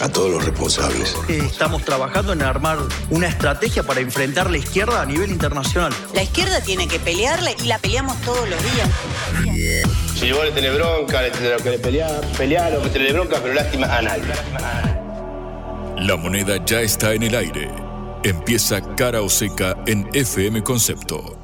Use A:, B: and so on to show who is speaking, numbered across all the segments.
A: A todos los responsables.
B: Estamos trabajando en armar una estrategia para enfrentar la izquierda a nivel internacional.
C: La izquierda tiene que pelearle y la peleamos todos los días.
D: Si vos le tenés bronca, le tenés que pelear, pelear o que tenés bronca, pero lástima a nadie.
E: La moneda ya está en el aire. Empieza cara o seca en FM Concepto.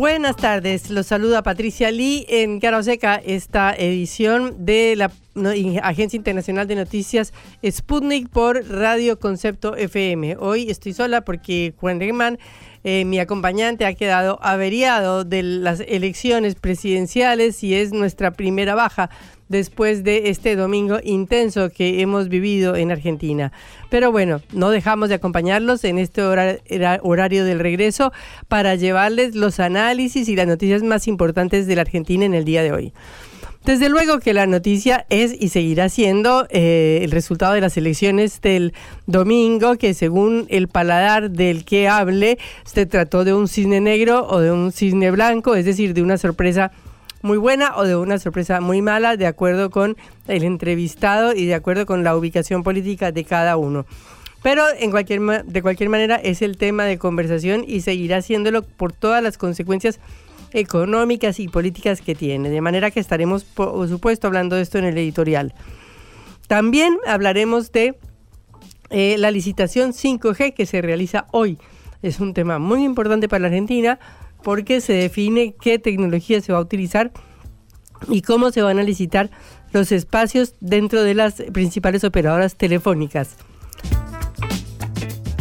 F: Buenas tardes, los saluda Patricia Lee en Cara Seca, esta edición de la Agencia Internacional de Noticias Sputnik por Radio Concepto FM. Hoy estoy sola porque Juan Regman, eh, mi acompañante, ha quedado averiado de las elecciones presidenciales y es nuestra primera baja después de este domingo intenso que hemos vivido en Argentina. Pero bueno, no dejamos de acompañarlos en este horario del regreso para llevarles los análisis y las noticias más importantes de la Argentina en el día de hoy. Desde luego que la noticia es y seguirá siendo eh, el resultado de las elecciones del domingo, que según el paladar del que hable, se trató de un cisne negro o de un cisne blanco, es decir, de una sorpresa muy buena o de una sorpresa muy mala, de acuerdo con el entrevistado y de acuerdo con la ubicación política de cada uno. Pero en cualquier, de cualquier manera es el tema de conversación y seguirá haciéndolo por todas las consecuencias económicas y políticas que tiene. De manera que estaremos, por supuesto, hablando de esto en el editorial. También hablaremos de eh, la licitación 5G que se realiza hoy. Es un tema muy importante para la Argentina porque se define qué tecnología se va a utilizar y cómo se van a licitar los espacios dentro de las principales operadoras telefónicas.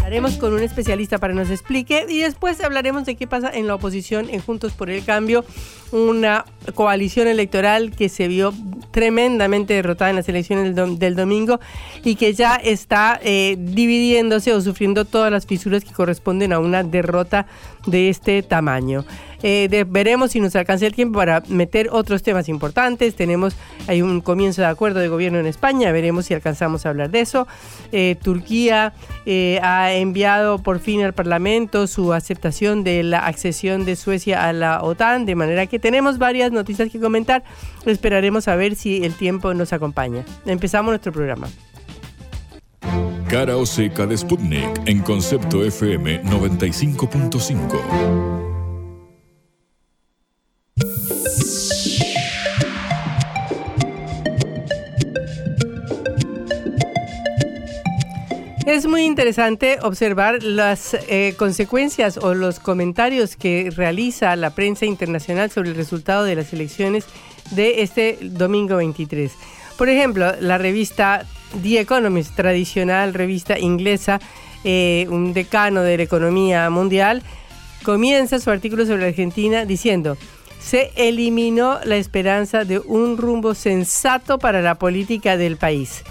F: Hablaremos con un especialista para que nos explique y después hablaremos de qué pasa en la oposición en Juntos por el Cambio, una coalición electoral que se vio tremendamente derrotada en las elecciones del, domingo y que ya está eh, dividiéndose o sufriendo todas las fisuras que corresponden a una derrota de este tamaño. Eh, veremos si nos alcanza el tiempo para meter otros temas importantes. Tenemos, hay un comienzo de acuerdo de gobierno en España, veremos si alcanzamos a hablar de eso. Eh, Turquía eh, ha enviado por fin al Parlamento su aceptación de la accesión de Suecia a la OTAN, de manera que tenemos varias noticias que comentar. Esperaremos a ver si el tiempo nos acompaña. Empezamos nuestro programa.
E: Cara o seca de Sputnik en concepto FM 95.5.
F: Es muy interesante observar las eh, consecuencias o los comentarios que realiza la prensa internacional sobre el resultado de las elecciones de este domingo 23. Por ejemplo, la revista The Economist, tradicional revista inglesa, eh, un decano de la economía mundial, comienza su artículo sobre Argentina diciendo, se eliminó la esperanza de un rumbo sensato para la política del país.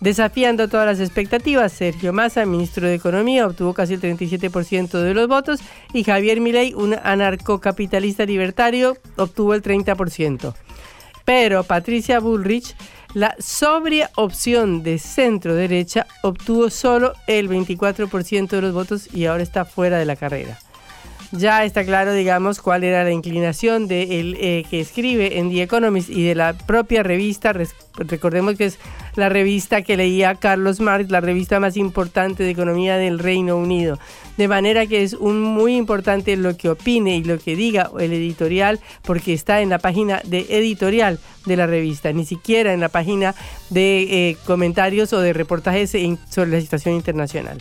F: Desafiando todas las expectativas, Sergio Massa, ministro de Economía, obtuvo casi el 37% de los votos y Javier Milei, un anarcocapitalista libertario, obtuvo el 30%. Pero Patricia Bullrich, la sobria opción de centro derecha, obtuvo solo el 24% de los votos y ahora está fuera de la carrera ya está claro, digamos, cuál era la inclinación de el eh, que escribe en The Economist y de la propia revista. Recordemos que es la revista que leía Carlos Marx, la revista más importante de economía del Reino Unido. De manera que es un muy importante lo que opine y lo que diga el editorial, porque está en la página de editorial de la revista, ni siquiera en la página de eh, comentarios o de reportajes sobre la situación internacional.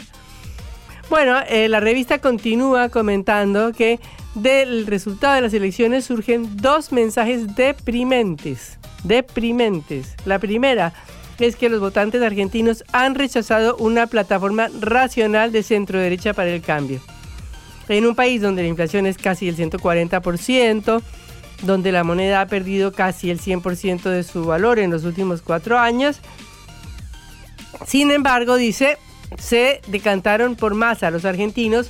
F: Bueno, eh, la revista continúa comentando que del resultado de las elecciones surgen dos mensajes deprimentes. Deprimentes. La primera, es que los votantes argentinos han rechazado una plataforma racional de centro derecha para el cambio. En un país donde la inflación es casi el 140%, donde la moneda ha perdido casi el 100% de su valor en los últimos cuatro años, sin embargo, dice, se decantaron por masa los argentinos,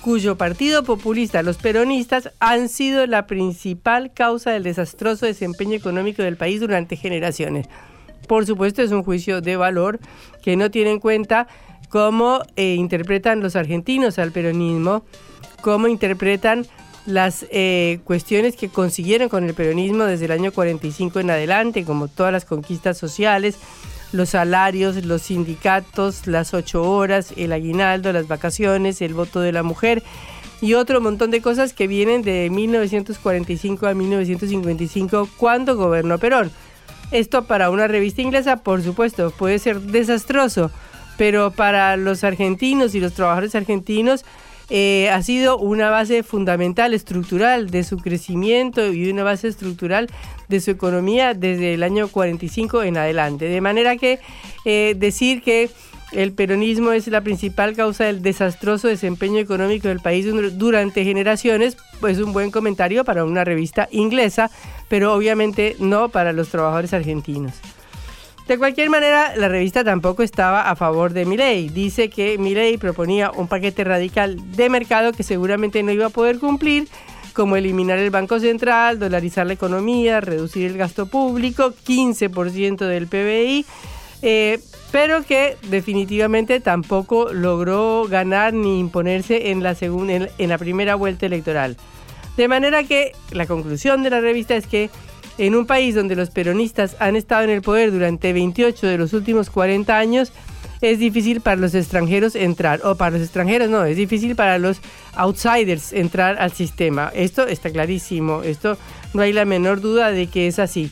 F: cuyo partido populista, los peronistas, han sido la principal causa del desastroso desempeño económico del país durante generaciones. Por supuesto, es un juicio de valor que no tiene en cuenta cómo eh, interpretan los argentinos al peronismo, cómo interpretan las eh, cuestiones que consiguieron con el peronismo desde el año 45 en adelante, como todas las conquistas sociales, los salarios, los sindicatos, las ocho horas, el aguinaldo, las vacaciones, el voto de la mujer y otro montón de cosas que vienen de 1945 a 1955 cuando gobernó Perón. Esto para una revista inglesa, por supuesto, puede ser desastroso, pero para los argentinos y los trabajadores argentinos eh, ha sido una base fundamental, estructural de su crecimiento y una base estructural de su economía desde el año 45 en adelante. De manera que eh, decir que el peronismo es la principal causa del desastroso desempeño económico del país durante generaciones, pues un buen comentario para una revista inglesa, pero obviamente no para los trabajadores argentinos. De cualquier manera, la revista tampoco estaba a favor de Milei. Dice que Milei proponía un paquete radical de mercado que seguramente no iba a poder cumplir, como eliminar el Banco Central, dolarizar la economía, reducir el gasto público, 15% del PBI, eh, pero que definitivamente tampoco logró ganar ni imponerse en la, en la primera vuelta electoral. De manera que la conclusión de la revista es que en un país donde los peronistas han estado en el poder durante 28 de los últimos 40 años, es difícil para los extranjeros entrar, o para los extranjeros no, es difícil para los outsiders entrar al sistema. Esto está clarísimo, esto no hay la menor duda de que es así.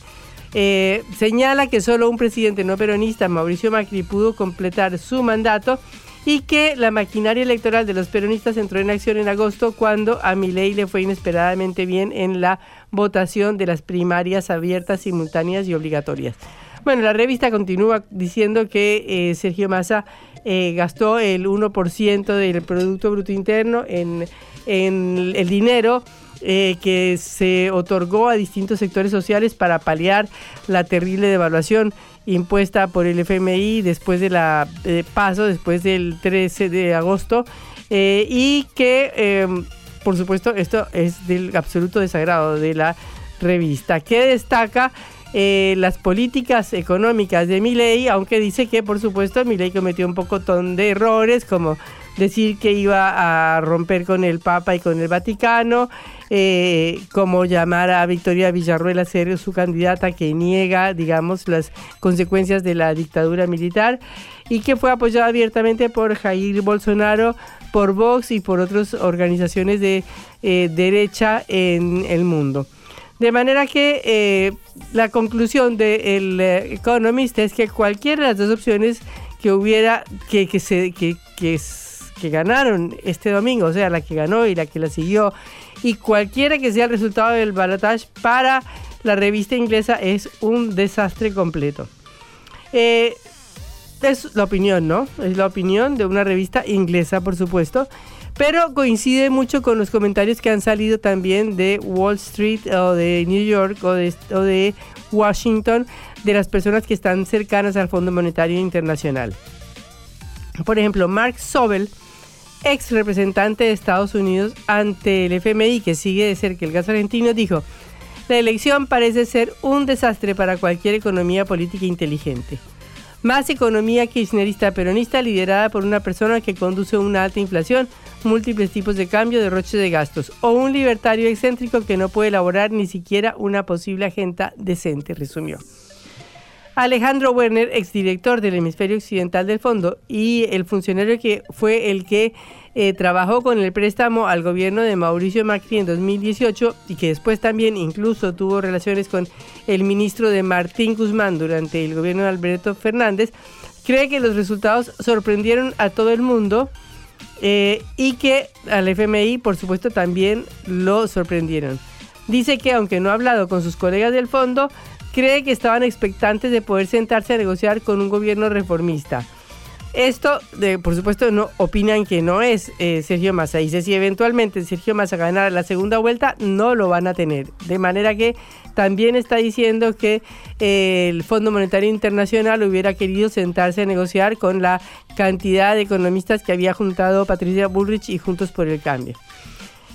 F: Eh, señala que solo un presidente no peronista, Mauricio Macri, pudo completar su mandato y que la maquinaria electoral de los peronistas entró en acción en agosto cuando a Milei le fue inesperadamente bien en la votación de las primarias abiertas, simultáneas y obligatorias. Bueno, la revista continúa diciendo que eh, Sergio Massa eh, gastó el 1% del Producto Bruto Interno en, el dinero eh, que se otorgó a distintos sectores sociales para paliar la terrible devaluación impuesta por el FMI después de la paso, después del 13 de agosto, eh, y que, em, por supuesto, esto es del absoluto desagrado de la revista, que destaca eh, las políticas económicas de Milei, aunque dice que, por supuesto, Milei cometió un poco de errores, como decir que iba a romper con el Papa y con el Vaticano, eh, como llamar a Victoria Villarruel a ser su candidata que niega, digamos, las consecuencias de la dictadura militar y que fue apoyada abiertamente por Jair Bolsonaro, por Vox y por otras organizaciones de eh, derecha en el mundo. De manera que eh, la conclusión del economista es que cualquiera de las dos opciones que hubiera, que, que, se, que, que que ganaron este domingo, o sea, la que ganó y la que la siguió, y cualquiera que sea el resultado del balotage para la revista inglesa es un desastre completo. Eh, es la opinión, ¿no? Es la opinión de una revista inglesa, por supuesto, pero coincide mucho con los comentarios que han salido también de Wall Street o de New York o de, o de Washington, de las personas que están cercanas al Fondo Monetario Internacional. Por ejemplo, Mark Sobel, ex representante de Estados Unidos ante el FMI, que sigue de cerca el gas argentino, dijo, la elección parece ser un desastre para cualquier economía política inteligente. Más economía kirchnerista peronista liderada por una persona que conduce una alta inflación, múltiples tipos de cambio, derroche de gastos, o un libertario excéntrico que no puede elaborar ni siquiera una posible agenda decente, resumió. Alejandro Werner, exdirector del hemisferio occidental del fondo y el funcionario que fue el que eh, trabajó con el préstamo al gobierno de Mauricio Macri en 2018 y que después también incluso tuvo relaciones con el ministro de Martín Guzmán durante el gobierno de Alberto Fernández, cree que los resultados sorprendieron a todo el mundo eh, y que al FMI, por supuesto, también lo sorprendieron. Dice que aunque no ha hablado con sus colegas del fondo, cree que estaban expectantes de poder sentarse a negociar con un gobierno reformista. Esto, por supuesto, no opinan que no es eh, Sergio Massa. Dice, si eventualmente Sergio Massa ganara la segunda vuelta, no lo van a tener. De manera que también está diciendo que eh, el Fondo Monetario Internacional hubiera querido sentarse a negociar con la cantidad de economistas que había juntado Patricia Bullrich y Juntos por el Cambio.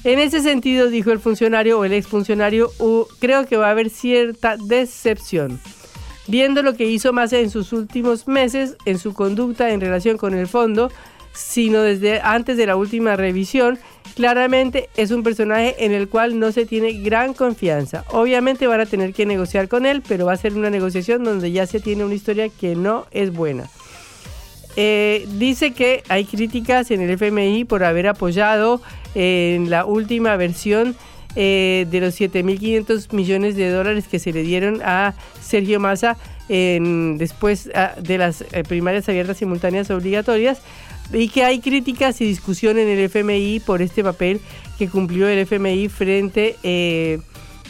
F: En ese sentido, dijo el funcionario o el exfuncionario, creo que va a haber cierta decepción viendo lo que hizo Massa en sus últimos meses en su conducta en relación con el fondo, sino desde antes de la última revisión, claramente es un personaje en el cual no se tiene gran confianza. Obviamente van a tener que negociar con él, pero va a ser una negociación donde ya se tiene una historia que no es buena. Eh, dice que hay críticas en el FMI por haber apoyado en la última versión eh, de los 7.500 millones de dólares que se le dieron a Sergio Massa en, después de las eh, primarias abiertas simultáneas obligatorias y que hay críticas y discusión en el FMI por este papel que cumplió el FMI frente eh,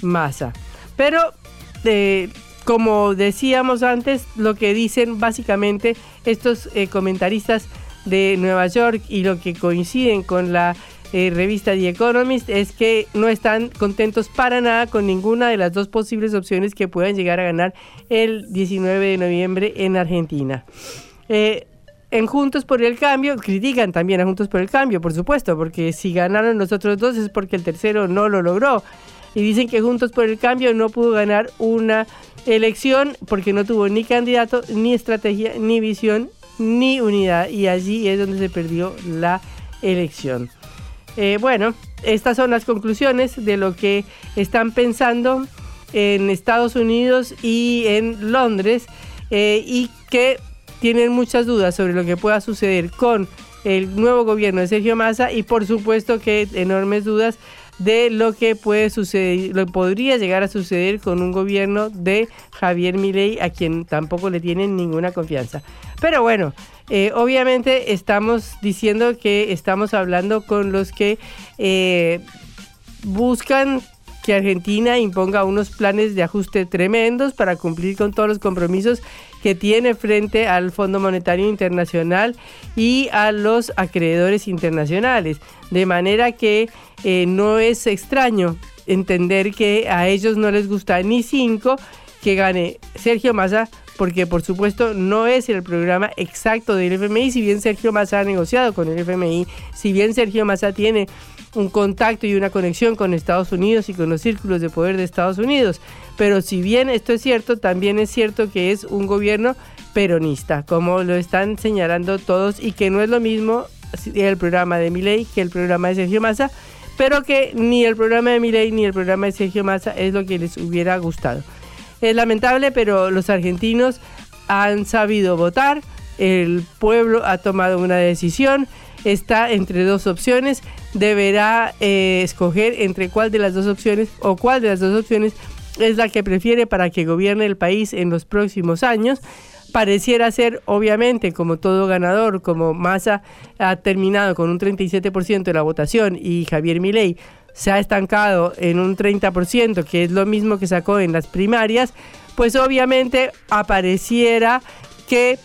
F: Massa. Pero, como decíamos antes, lo que dicen básicamente estos comentaristas de Nueva York y lo que coinciden con la eh, revista The Economist es que no están contentos para nada con ninguna de las dos posibles opciones que puedan llegar a ganar el 19 de noviembre en Argentina. Eh, en Juntos por el Cambio, critican también a Juntos por el Cambio, por supuesto, porque si ganaron los otros dos es porque el tercero no lo logró. Y dicen que Juntos por el Cambio no pudo ganar una elección porque no tuvo ni candidato, ni estrategia, ni visión, ni unidad. Y allí es donde se perdió la elección. Eh, bueno, estas son las conclusiones de lo que están pensando en Estados Unidos y en Londres eh, y que tienen muchas dudas sobre lo que pueda suceder con el nuevo gobierno de Sergio Massa y por supuesto que enormes dudas de lo que puede suceder, lo que podría llegar a suceder con un gobierno de Javier Milei a quien tampoco le tienen ninguna confianza. Pero bueno, eh, obviamente estamos diciendo que estamos hablando con los que eh, buscan que Argentina imponga unos planes de ajuste tremendos para cumplir con todos los compromisos que tiene frente al Fondo Monetario Internacional y a los acreedores internacionales. De manera que eh, no es extraño entender que a ellos no les gusta ni cinco que gane Sergio Massa porque por supuesto no es el programa exacto del FMI, si bien Sergio Massa ha negociado con el FMI, si bien Sergio Massa tiene un contacto y una conexión con Estados Unidos y con los círculos de poder de Estados Unidos. Pero si bien esto es cierto, también es cierto que es un gobierno peronista, como lo están señalando todos, y que no es lo mismo el programa de Milei que el programa de Sergio Massa, pero que ni el programa de Milei ni el programa de Sergio Massa es lo que les hubiera gustado. Es lamentable, pero los argentinos han sabido votar, el pueblo ha tomado una decisión, está entre dos opciones, deberá eh, escoger entre cuál de las dos opciones o cuál de las dos opciones es la que prefiere para que gobierne el país en los próximos años. Pareciera ser, obviamente, como todo ganador, como Massa ha terminado con un 37% de la votación y Javier Milei se ha estancado en un 30%, que es lo mismo que sacó en las primarias, pues obviamente apareciera que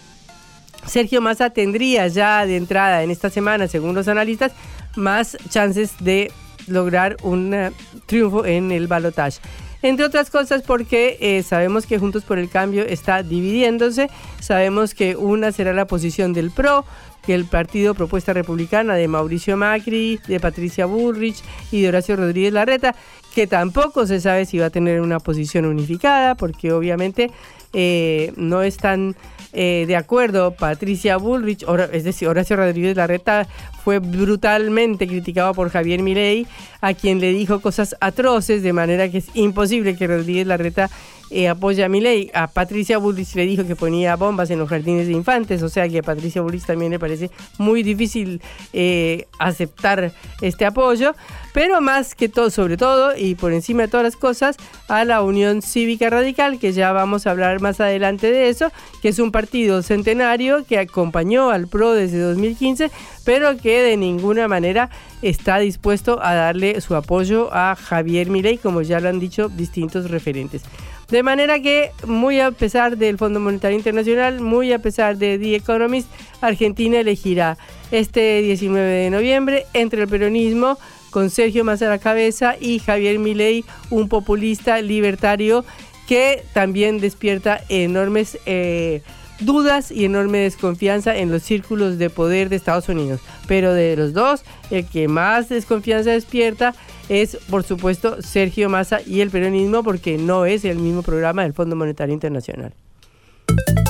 F: Sergio Massa tendría ya de entrada en esta semana, según los analistas, más chances de lograr un eh, triunfo en el balotaje. Entre otras cosas porque eh, sabemos que Juntos por el Cambio está dividiéndose, sabemos que una será la posición del PRO, que el partido Propuesta Republicana de Mauricio Macri, de Patricia Burrich y de Horacio Rodríguez Larreta, que tampoco se sabe si va a tener una posición unificada, porque obviamente eh, no están eh, de acuerdo. Patricia Bullrich, es decir, Horacio Rodríguez Larreta fue brutalmente criticado por Javier Milei, a quien le dijo cosas atroces, de manera que es imposible que Rodríguez Larreta eh, apoya a mi ley. A Patricia Bullrich le dijo que ponía bombas en los jardines de infantes, o sea que a Patricia Bullrich también le parece muy difícil eh, aceptar este apoyo, pero más que todo, sobre todo y por encima de todas las cosas, a la Unión Cívica Radical, que ya vamos a hablar más adelante de eso, que es un partido centenario que acompañó al PRO desde 2015, pero que de ninguna manera está dispuesto a darle su apoyo a Javier Milei, como ya lo han dicho distintos referentes. De manera que, muy a pesar del Fondo Monetario Internacional, muy a pesar de The Economist, Argentina elegirá este 19 de noviembre entre el peronismo con Sergio Massa a la cabeza y Javier Milei, un populista libertario que también despierta enormes eh, dudas y enorme desconfianza en los círculos de poder de Estados Unidos. Pero de los dos, el que más desconfianza despierta es, por supuesto, Sergio Massa y el peronismo, porque no es el mismo programa del Fondo Monetario Internacional.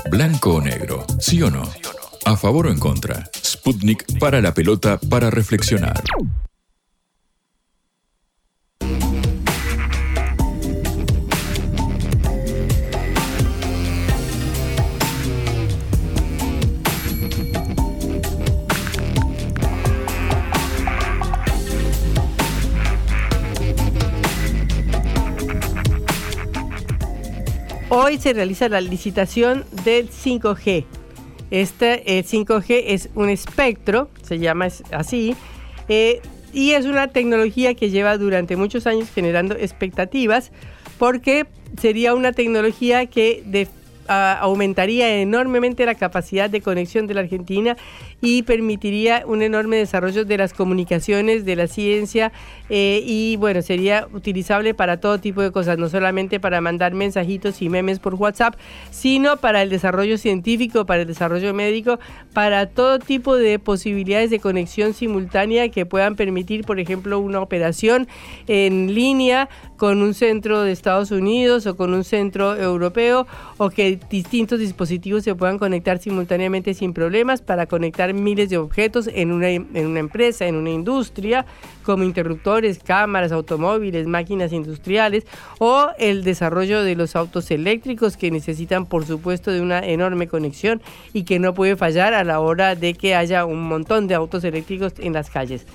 E: Blanco o negro, sí o no. A favor o en contra. Sputnik para la pelota para reflexionar.
F: Se realiza la licitación del 5G. Este 5G es un espectro, se llama así, eh, y es una tecnología que lleva durante muchos años generando expectativas porque sería una tecnología que de aumentaría enormemente la capacidad de conexión de la Argentina y permitiría un enorme desarrollo de las comunicaciones, de la ciencia eh, y bueno, sería utilizable para todo tipo de cosas, no solamente para mandar mensajitos y memes por WhatsApp, sino para el desarrollo científico, para el desarrollo médico, para todo tipo de posibilidades de conexión simultánea que puedan permitir, por ejemplo, una operación en línea con un centro de Estados Unidos o con un centro europeo o que distintos dispositivos se puedan conectar simultáneamente sin problemas para conectar miles de objetos en una, en una empresa, en una industria, como interruptores, cámaras, automóviles, máquinas industriales o el desarrollo de los autos eléctricos que necesitan por supuesto de una enorme conexión y que no puede fallar a la hora de que haya un montón de autos eléctricos en las calles.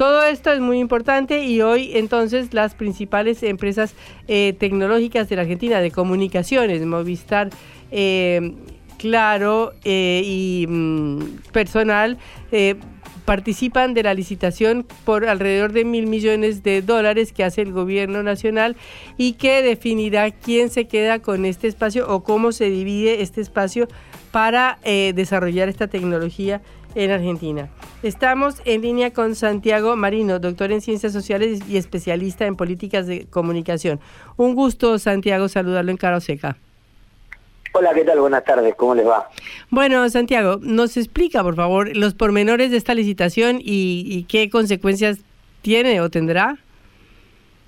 F: Todo esto es muy importante y hoy entonces las principales empresas eh, tecnológicas de la Argentina de comunicaciones, Movistar, eh, Claro eh, y mm, Personal, participan de la licitación por alrededor de mil millones de dólares que hace el gobierno nacional y que definirá quién se queda con este espacio o cómo se divide este espacio para desarrollar esta tecnología en Argentina. Estamos en línea con Santiago Marino, doctor en Ciencias Sociales y especialista en políticas de comunicación. Un gusto, Santiago, saludarlo en Caro Seca.
G: Hola, ¿qué tal? Buenas tardes, ¿cómo les va?
F: Bueno, Santiago, nos explica, por favor, los pormenores de esta licitación y, qué consecuencias tiene o tendrá.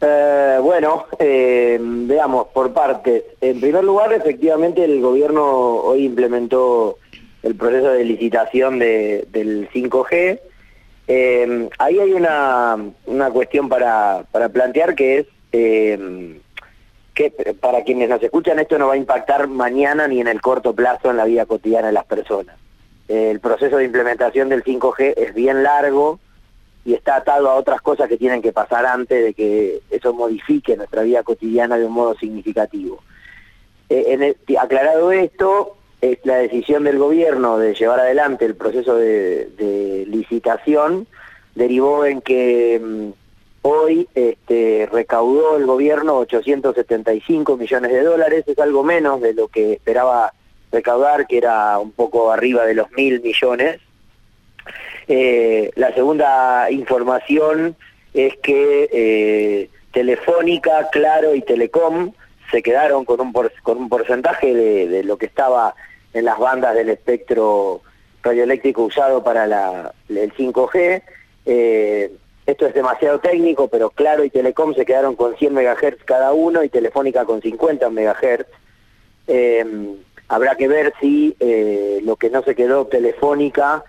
G: Eh, bueno, eh, veamos por partes. En primer lugar, efectivamente, el gobierno hoy implementó el proceso de licitación de, del 5G. Eh, ahí hay una, una cuestión para, para plantear que es eh, que para quienes nos escuchan esto no va a impactar mañana ni en el corto plazo en la vida cotidiana de las personas. el proceso de implementación del 5G es bien largo y está atado a otras cosas que tienen que pasar antes de que eso modifique nuestra vida cotidiana de un modo significativo. Eh, aclarado esto, es la decisión del gobierno de llevar adelante el proceso de, licitación derivó en que mm, hoy este, recaudó el gobierno 875 millones de dólares, es algo menos de lo que esperaba recaudar, que era un poco arriba de los mil millones. Eh, la segunda información es que eh, Telefónica, Claro y Telecom se quedaron con un, con un porcentaje de lo que estaba en las bandas del espectro radioeléctrico usado para la, el 5G. Eh, esto es demasiado técnico, pero Claro y Telecom se quedaron con 100 MHz cada uno y Telefónica con 50 MHz. Eh, habrá que ver si eh, lo que no se quedó Telefónica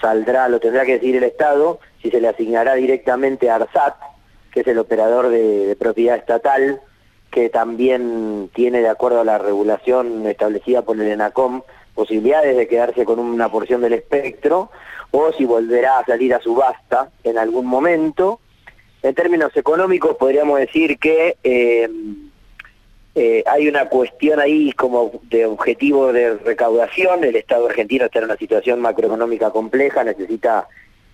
G: saldrá, lo tendrá que decir el Estado, si se le asignará directamente a ARSAT, que es el operador de propiedad estatal, que también tiene, de acuerdo a la regulación establecida por el ENACOM, posibilidades de quedarse con una porción del espectro, o si volverá a salir a subasta en algún momento. En términos económicos podríamos decir que eh, eh, hay una cuestión ahí como de objetivo de recaudación, el Estado argentino está en una situación macroeconómica compleja, necesita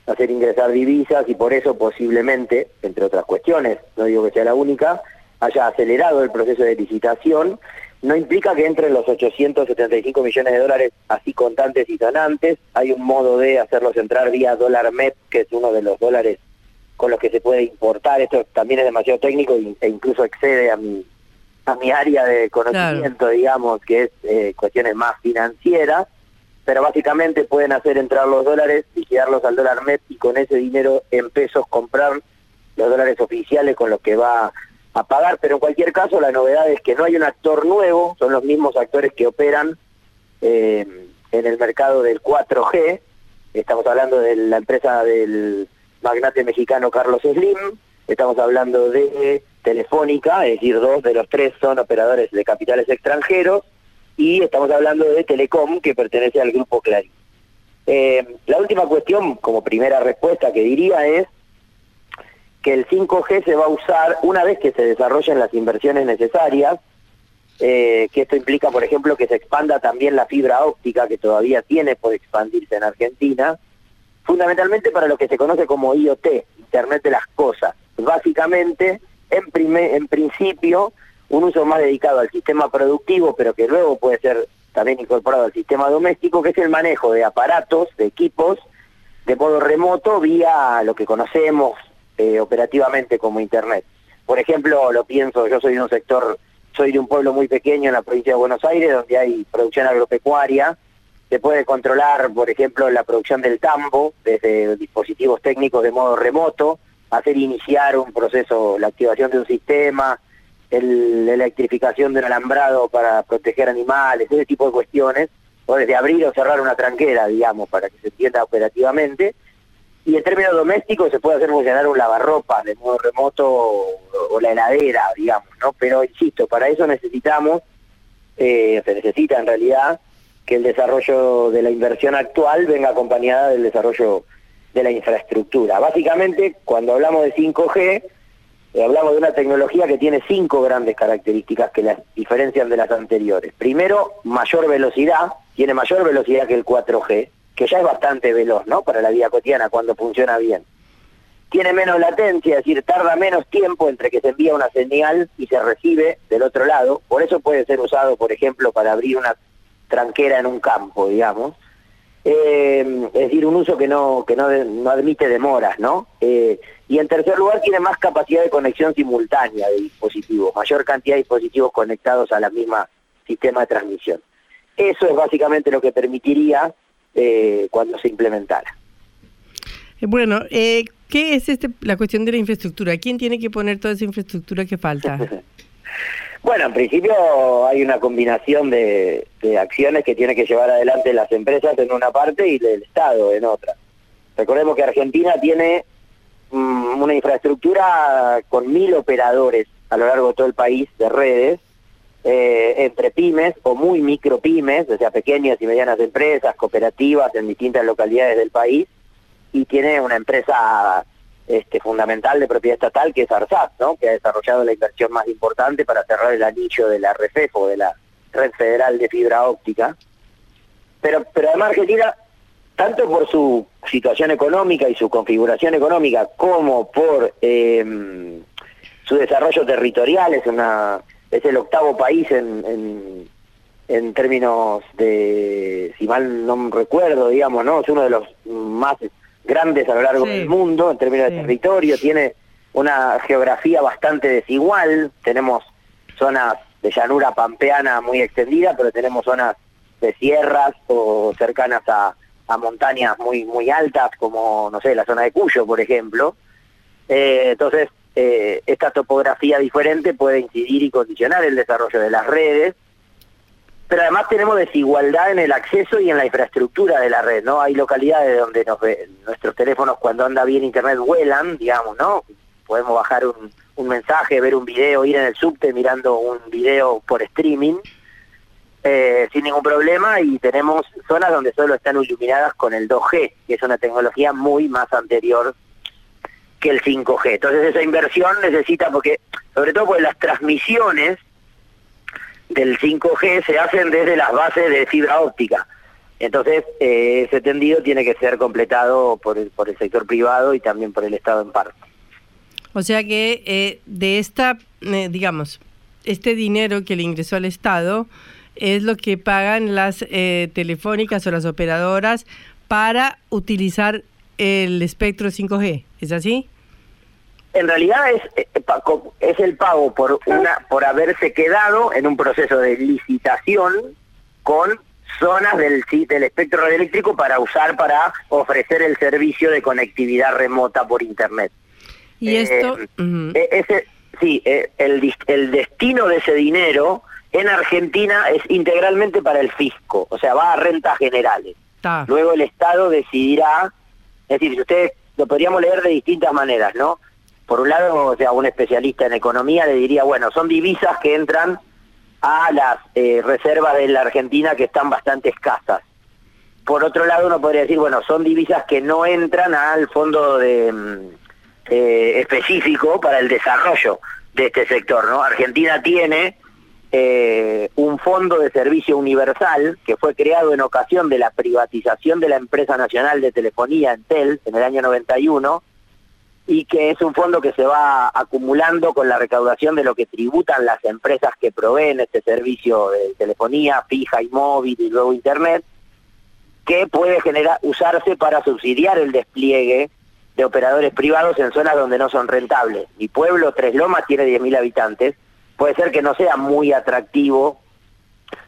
G: hacer ingresar divisas y por eso posiblemente, entre otras cuestiones, no digo que sea la única, haya acelerado el proceso de licitación, no implica que entren los 875 millones de dólares así contantes y sonantes. Hay un modo de hacerlos entrar vía dólar MEP, que es uno de los dólares con los que se puede importar. Esto también es demasiado técnico e incluso excede a mi, a mi área de conocimiento, digamos, que es eh, cuestiones más financieras. Pero básicamente pueden hacer entrar los dólares, y quedarlos al dólar MEP y con ese dinero en pesos comprar los dólares oficiales con los que va a pagar, pero en cualquier caso la novedad es que no hay un actor nuevo, son los mismos actores que operan eh, en el mercado del 4G, estamos hablando de la empresa del magnate mexicano Carlos Slim, estamos hablando de Telefónica, es decir, dos de los tres son operadores de capitales extranjeros, y estamos hablando de Telecom, que pertenece al grupo Clarín. Eh, la última cuestión, como primera respuesta que diría es, que el 5G se va a usar una vez que se desarrollen las inversiones necesarias, eh, que esto implica, por ejemplo, que se expanda también la fibra óptica, que todavía tiene por expandirse en Argentina, fundamentalmente para lo que se conoce como IoT, Internet de las Cosas. Básicamente, en, en principio, un uso más dedicado al sistema productivo, pero que luego puede ser también incorporado al sistema doméstico, que es el manejo de aparatos, de equipos, de modo remoto vía lo que conocemos eh, operativamente como Internet. Por ejemplo, lo pienso, yo soy de un sector, soy de un pueblo muy pequeño en la provincia de Buenos Aires, donde hay producción agropecuaria, se puede controlar, por ejemplo, la producción del tambo desde dispositivos técnicos de modo remoto, hacer iniciar un proceso, la activación de un sistema, el, la electrificación de un alambrado para proteger animales, ese tipo de cuestiones, o desde abrir o cerrar una tranquera, digamos, para que se entienda operativamente, y en términos domésticos se puede hacer funcionar un lavarropa de modo remoto o, la heladera, digamos, ¿no? Pero insisto, para eso necesitamos, eh, se necesita en realidad que el desarrollo de la inversión actual venga acompañada del desarrollo de la infraestructura. Básicamente, cuando hablamos de 5G, eh, hablamos de una tecnología que tiene cinco grandes características que la diferencian de las anteriores. Primero, mayor velocidad, tiene mayor velocidad que el 4G, que ya es bastante veloz, ¿no? Para la vida cotidiana cuando funciona bien. Tiene menos latencia, es decir, tarda menos tiempo entre que se envía una señal y se recibe del otro lado. Por eso puede ser usado, por ejemplo, para abrir una tranquera en un campo, digamos. Eh, es decir, un uso que no que no, no admite demoras, ¿no? Eh, y en tercer lugar, tiene más capacidad de conexión simultánea de dispositivos, mayor cantidad de dispositivos conectados a la misma sistema de transmisión. Eso es básicamente lo que permitiría eh, cuando se implementara.
F: Eh, bueno, eh, ¿qué es este, la cuestión de la infraestructura? ¿Quién tiene que poner toda esa infraestructura que falta?
G: bueno, en principio hay una combinación de, acciones que tiene que llevar adelante las empresas en una parte y el Estado en otra. Recordemos que Argentina tiene mm, una infraestructura con mil operadores a lo largo de todo el país de redes, eh, entre pymes o muy micro pymes, o sea, pequeñas y medianas empresas, cooperativas en distintas localidades del país, y tiene una empresa este, fundamental de propiedad estatal que es ARSAT, ¿no? que ha desarrollado la inversión más importante para cerrar el anillo de la RFEFO, de la Red Federal de Fibra Óptica. Pero, pero además Argentina, tanto por su situación económica y su configuración económica, como por eh, su desarrollo territorial, es una es el octavo país en, en, términos de, si mal no recuerdo, digamos, ¿no? Es uno de los más grandes a lo largo del mundo en términos de territorio, tiene una geografía bastante desigual, tenemos zonas de llanura pampeana muy extendida, pero tenemos zonas de sierras o cercanas a, a montañas muy muy altas, como, no sé, la zona de Cuyo, por ejemplo. Eh, entonces, eh, esta topografía diferente puede incidir y condicionar el desarrollo de las redes, pero además tenemos desigualdad en el acceso y en la infraestructura de la red, ¿no? Hay localidades donde nuestros teléfonos cuando anda bien internet vuelan, digamos, ¿no? Podemos bajar un, un mensaje, ver un video, ir en el subte mirando un video por streaming, eh, sin ningún problema y tenemos zonas donde solo están iluminadas con el 2G, que es una tecnología muy más anterior que el 5G. Entonces esa inversión necesita, porque sobre todo porque las transmisiones del 5G se hacen desde las bases de fibra óptica. Entonces eh, ese tendido tiene que ser completado por el, por el sector privado y también por el Estado en parte.
F: O sea que eh, de esta, eh, digamos, este dinero que le ingresó al Estado es lo que pagan las eh, telefónicas o las operadoras para utilizar el espectro 5G. ¿Es así?
G: En realidad es, eh, es el pago por una por haberse quedado en un proceso de licitación con zonas del, del espectro radioeléctrico para usar para ofrecer el servicio de conectividad remota por internet.
F: Y esto,
G: eh, ese, sí, eh, el, el destino de ese dinero en Argentina es integralmente para el fisco, o sea, va a rentas generales. Luego el Estado decidirá, es decir, si ustedes lo podríamos leer de distintas maneras, ¿no? Por un lado, o sea, un especialista en economía le diría, bueno, son divisas que entran a las eh, reservas de la Argentina que están bastante escasas. Por otro lado, uno podría decir, bueno, son divisas que no entran al fondo mm, eh, específico para el desarrollo de este sector, ¿no? Argentina tiene eh, un fondo de servicio universal que fue creado en ocasión de la privatización de la empresa nacional de telefonía Entel en el año 91 y que es un fondo que se va acumulando con la recaudación de lo que tributan las empresas que proveen este servicio de telefonía fija y móvil y luego internet, que puede generar, usarse para subsidiar el despliegue de operadores privados en zonas donde no son rentables. Mi pueblo, Tres Lomas, tiene 10.000 habitantes, puede ser que no sea muy atractivo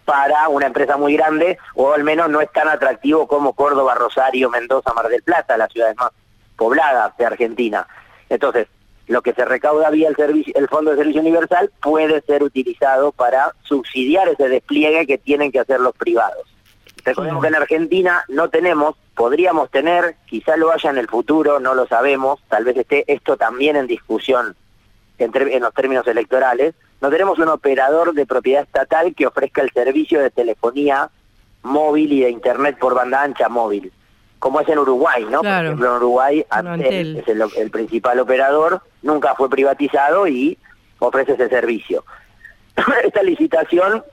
G: para una empresa muy grande, o al menos no es tan atractivo como Córdoba, Rosario, Mendoza, Mar del Plata, las ciudades más poblada de Argentina. Entonces, lo que se recauda vía el, servicio, el Fondo de Servicio Universal puede ser utilizado para subsidiar ese despliegue que tienen que hacer los privados. Recordemos que en Argentina no tenemos, podríamos tener, quizá lo haya en el futuro, no lo sabemos, tal vez esté esto también en discusión en, en los términos electorales, no tenemos un operador de propiedad estatal que ofrezca el servicio de telefonía móvil y de internet por banda ancha móvil como es en Uruguay, ¿no? Por ejemplo, en Uruguay Antel, es el, principal operador, nunca fue privatizado y ofrece ese servicio. Esta licitación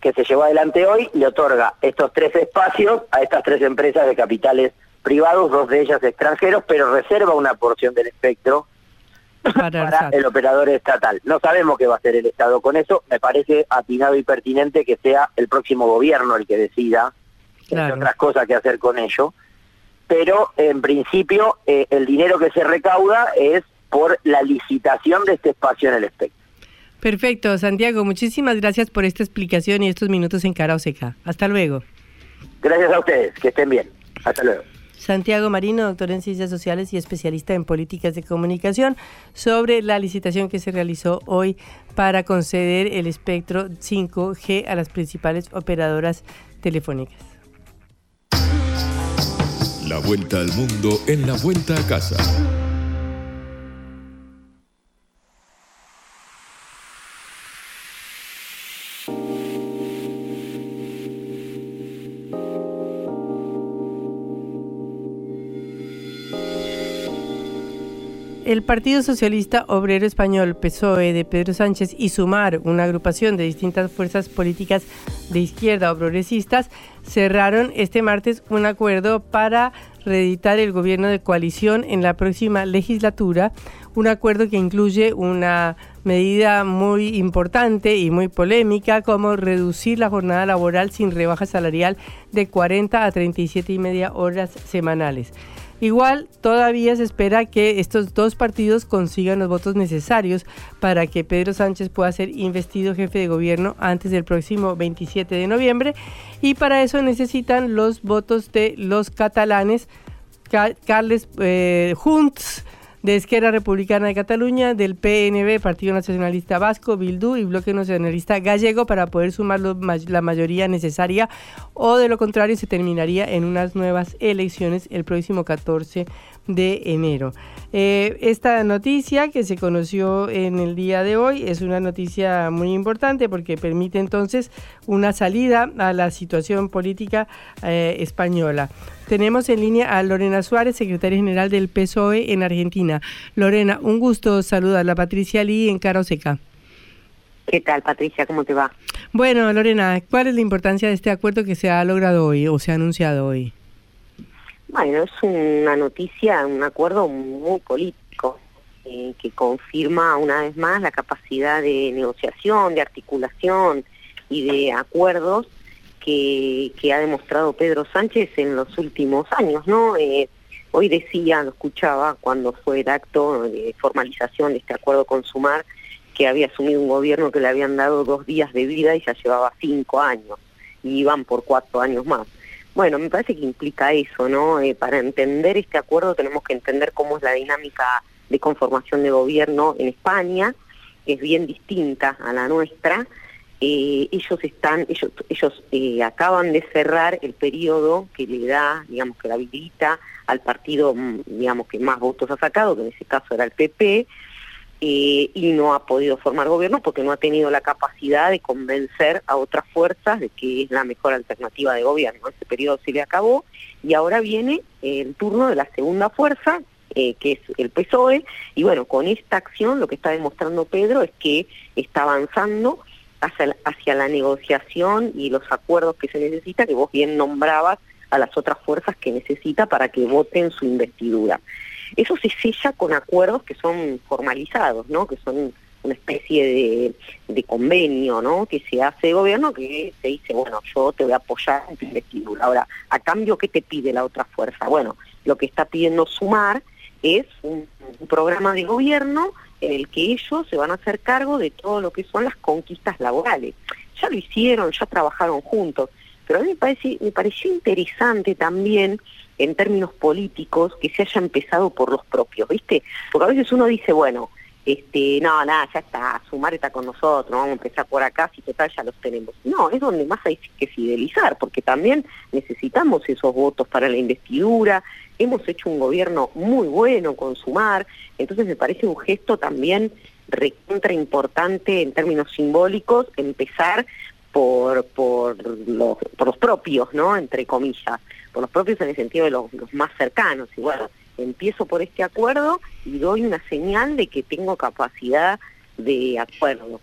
G: que se llevó adelante hoy le otorga estos tres espacios a estas tres empresas de capitales privados, dos de ellas extranjeros, pero reserva una porción del espectro para, el operador estatal. No sabemos qué va a hacer el Estado con eso, me parece atinado y pertinente que sea el próximo gobierno el que decida otras cosas que hacer con ello. Pero en principio eh, el dinero que se recauda es por la licitación de este espacio en el espectro.
F: Perfecto, Santiago, muchísimas gracias por esta explicación y estos minutos en Cara Seca. Hasta luego.
G: Gracias a ustedes, que estén bien. Hasta luego.
F: Santiago Marino, doctor en Ciencias Sociales y especialista en Políticas de Comunicación, sobre la licitación que se realizó hoy para conceder el espectro 5G a las principales operadoras telefónicas.
E: La vuelta al mundo en la vuelta a casa.
F: El Partido Socialista Obrero Español, PSOE, de Pedro Sánchez y Sumar, una agrupación de distintas fuerzas políticas de izquierda o progresistas, cerraron este martes un acuerdo para reeditar el gobierno de coalición en la próxima legislatura, un acuerdo que incluye una medida muy importante y muy polémica como reducir la jornada laboral sin rebaja salarial de 40 a 37 y media horas semanales. Igual todavía se espera que estos dos partidos consigan los votos necesarios para que Pedro Sánchez pueda ser investido jefe de gobierno antes del próximo 27 de noviembre. Y para eso necesitan los votos de los catalanes Carles eh, de Esquerra Republicana de Cataluña, del PNB, Partido Nacionalista Vasco, Bildu y Bloque Nacionalista Gallego para poder sumar la mayoría necesaria o de lo contrario se terminaría en unas nuevas elecciones el próximo 14 de enero. Eh, esta noticia que se conoció en el día de hoy es una noticia muy importante porque permite entonces una salida a la situación política eh, española. Tenemos en línea a Lorena Suárez, secretaria general del PSOE en Argentina. Lorena, un gusto saludarla. Patricia Lee en Caroseca.
H: ¿Qué tal, Patricia? ¿Cómo te va?
F: Bueno, Lorena, ¿cuál es la importancia de este acuerdo que se ha logrado hoy o se ha anunciado hoy?
H: Bueno, es una noticia, un acuerdo muy político. eh, que confirma una vez más la capacidad de negociación, de articulación y de acuerdos que, ha demostrado Pedro Sánchez en los últimos años, ¿no? Eh, hoy decía, lo escuchaba cuando fue el acto de formalización de este acuerdo con Sumar, que había asumido un gobierno que le habían dado dos días de vida y ya llevaba cinco años, y iban por cuatro años más. Bueno, me parece que implica eso, ¿no? Eh, para entender este acuerdo tenemos que entender cómo es la dinámica de conformación de gobierno en España, que es bien distinta a la nuestra. Eh, ellos están, ellos, ellos eh, acaban de cerrar el periodo que le da, digamos, que la habilita al partido, mm, digamos, que más votos ha sacado, que en ese caso era el PP, eh, y no ha podido formar gobierno porque no ha tenido la capacidad de convencer a otras fuerzas de que es la mejor alternativa de gobierno. Ese periodo se le acabó y ahora viene el turno de la segunda fuerza, eh, que es el PSOE, y bueno, con esta acción lo que está demostrando Pedro es que está avanzando hacia, hacia la negociación y los acuerdos que se necesita, que vos bien nombrabas a las otras fuerzas que necesita para que voten su investidura. Eso se sella con acuerdos que son formalizados, ¿no? Que son una especie de, convenio, ¿no? Que se hace de gobierno que se dice, bueno, yo te voy a apoyar en tu investidura. Ahora, a cambio, ¿qué te pide la otra fuerza? Bueno, lo que está pidiendo Sumar es un, programa de gobierno en el que ellos se van a hacer cargo de todo lo que son las conquistas laborales. Ya lo hicieron, ya trabajaron juntos, pero a mí me, parece, me pareció interesante también en términos políticos que se haya empezado por los propios, ¿viste? Porque a veces uno dice, bueno, este, no, nada, ya está, Sumar está con nosotros, vamos a empezar por acá, si total ya los tenemos. No, es donde más hay que fidelizar, porque también necesitamos esos votos para la investidura, hemos hecho un gobierno muy bueno con Sumar, entonces me parece un gesto también recontra importante en términos simbólicos empezar por, por, los, por los propios, ¿no? Entre comillas, por los propios en el sentido de los, más cercanos. Y empiezo por este acuerdo y doy una señal de que tengo capacidad de acuerdo.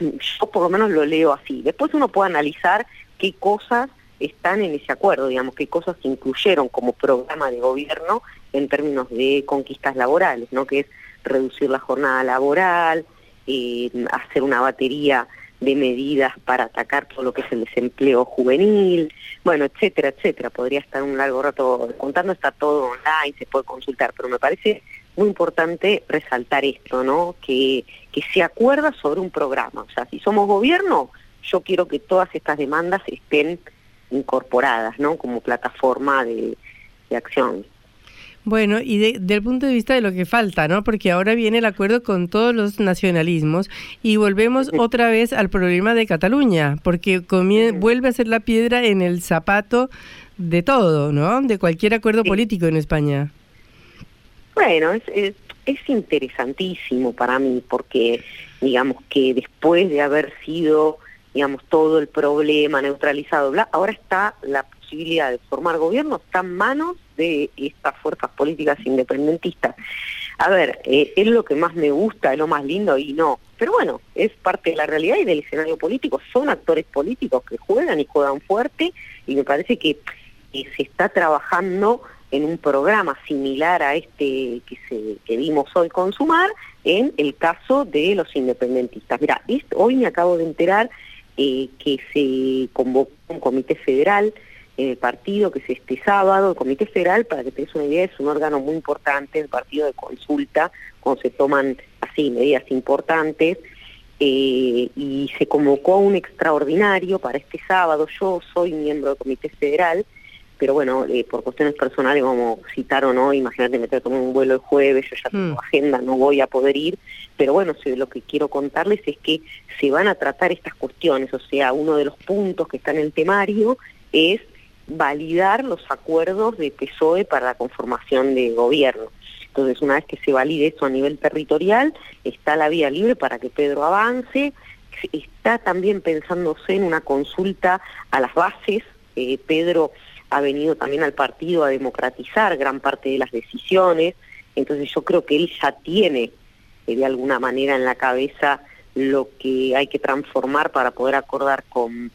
H: Yo por lo menos lo leo así. Después uno puede analizar qué cosas están en ese acuerdo, digamos, qué cosas se incluyeron como programa de gobierno en términos de conquistas laborales, ¿no? Que es reducir la jornada laboral, eh, hacer una batería de medidas para atacar todo lo que es el desempleo juvenil, bueno, etcétera, etcétera. Podría estar un largo rato contando, está todo online, se puede consultar, pero me parece muy importante resaltar esto, ¿no? Que, que se acuerda sobre un programa. O sea, si somos gobierno, yo quiero que todas estas demandas estén incorporadas, ¿no? Como plataforma de, de acción.
F: Bueno, y de, del punto de vista de lo que falta, ¿no? Porque ahora viene el acuerdo con todos los nacionalismos y volvemos otra vez al problema de Cataluña, porque vuelve a ser la piedra en el zapato de todo, ¿no? De cualquier acuerdo político en España.
H: Bueno, es, es, es interesantísimo para mí porque, digamos, que después de haber sido, digamos, todo el problema neutralizado, bla, ahora está la posibilidad de formar gobierno, está en manos de estas fuerzas políticas independentistas. A ver, eh, es lo que más me gusta, es lo más lindo y no. Pero bueno, es parte de la realidad y del escenario político. Son actores políticos que juegan y juegan fuerte y me parece que, se está trabajando en un programa similar a este que, se, que vimos hoy con Sumar en el caso de los independentistas. Mira, hoy me acabo de enterar eh, que se convocó un comité federal el partido que es este sábado, el Comité Federal, para que te des una idea, es un órgano muy importante, el partido de consulta, cuando se toman así medidas importantes, eh, y se convocó un extraordinario para este sábado. Yo soy miembro del Comité Federal, pero bueno, eh, por cuestiones personales, como citaron hoy, imagínate, me tengo un vuelo el jueves, yo ya tengo mm. agenda, no voy a poder ir, pero bueno, lo que quiero contarles es que se van a tratar estas cuestiones, o sea, uno de los puntos que está en el temario es validar los acuerdos de PSOE para la conformación de gobierno. Entonces, una vez que se valide eso a nivel territorial, está la vía libre para que Pedro avance. Está también pensándose en una consulta a las bases. Eh, Pedro ha venido también al partido a democratizar gran parte de las decisiones. Entonces, yo creo que él ya tiene eh, de alguna manera en la cabeza lo que hay que transformar para poder acordar con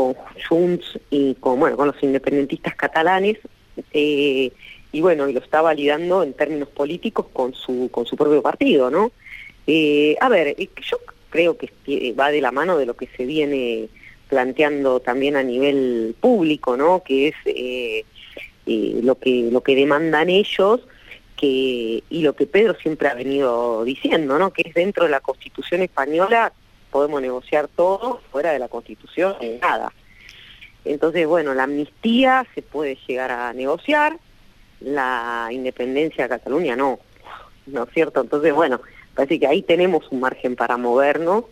H: con Junts y con, bueno, con los independentistas catalanes, eh, y bueno, y lo está validando en términos políticos con su, con su propio partido, ¿no? Eh, a ver, yo creo que va de la mano de lo que se viene planteando también a nivel público, ¿no? Que es eh, eh, lo que lo que demandan ellos, que y lo que Pedro siempre ha venido diciendo, ¿no? Que es dentro de la Constitución española podemos negociar todo, fuera de la Constitución nada. Entonces, bueno, la amnistía se puede llegar a negociar, la independencia de Cataluña no, ¿no es cierto? Entonces, bueno, parece que ahí tenemos un margen para movernos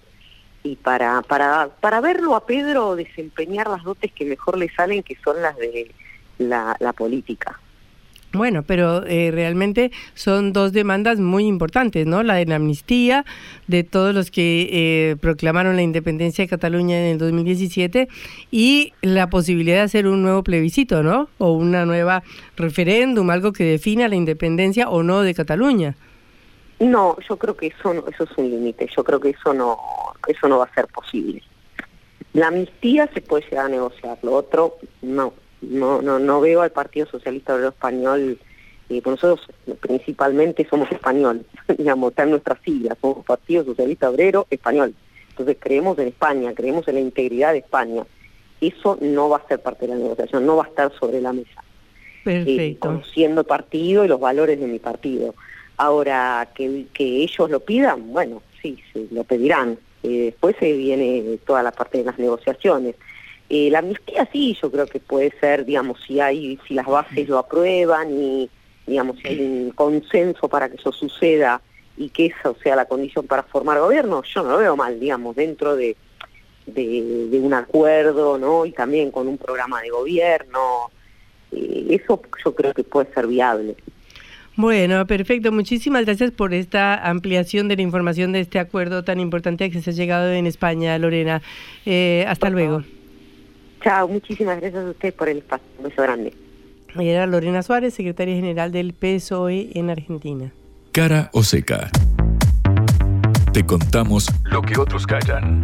H: y para, para, para verlo a Pedro desempeñar las dotes que mejor le salen, que son las de la política.
F: Bueno, pero eh, realmente son dos demandas muy importantes, ¿no? La de la amnistía de todos los que eh, proclamaron la independencia de Cataluña en el 2017 y la posibilidad de hacer un nuevo plebiscito, ¿no? O una nueva referéndum, algo que defina la independencia o no de Cataluña.
H: No, yo creo que eso no, eso es un límite. Yo creo que eso no eso no va a ser posible. La amnistía se puede llegar a negociar, lo otro no no, no, no veo al Partido Socialista Obrero Español, eh, nosotros principalmente somos españoles, digamos, está en nuestras siglas, somos Partido Socialista Obrero Español. Entonces creemos en España, creemos en la integridad de España. Eso no va a ser parte de la negociación, no va a estar sobre la mesa.
F: Perfecto.
H: Eh, conociendo el partido y los valores de mi partido. Ahora, que, que ellos lo pidan, bueno, sí, sí lo pedirán. Eh, después se viene toda la parte de las negociaciones. Eh, la amnistía sí, yo creo que puede ser, digamos, si hay, si las bases lo aprueban y, digamos, si hay un consenso para que eso suceda y que esa sea la condición para formar gobierno, yo no lo veo mal, digamos, dentro de, de, un acuerdo, ¿no? Y también con un programa de gobierno. Eh, eso yo creo que puede ser viable.
F: Bueno, perfecto. Muchísimas gracias por esta ampliación de la información de este acuerdo tan importante que se ha llegado en España, Lorena. Eh, hasta luego.
H: Chao, muchísimas gracias a usted por el espacio. Un beso grande.
F: Era Lorena Suárez, secretaria general del PSOE en Argentina.
E: Cara o seca. Te contamos lo que otros callan.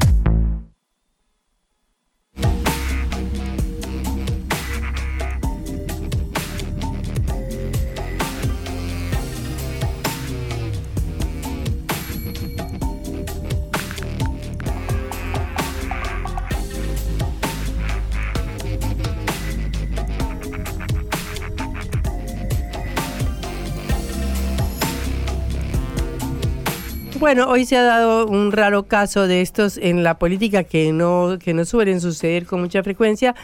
F: Bueno, hoy se ha dado un raro caso de estos en la política que no, que no suelen suceder con mucha frecuencia.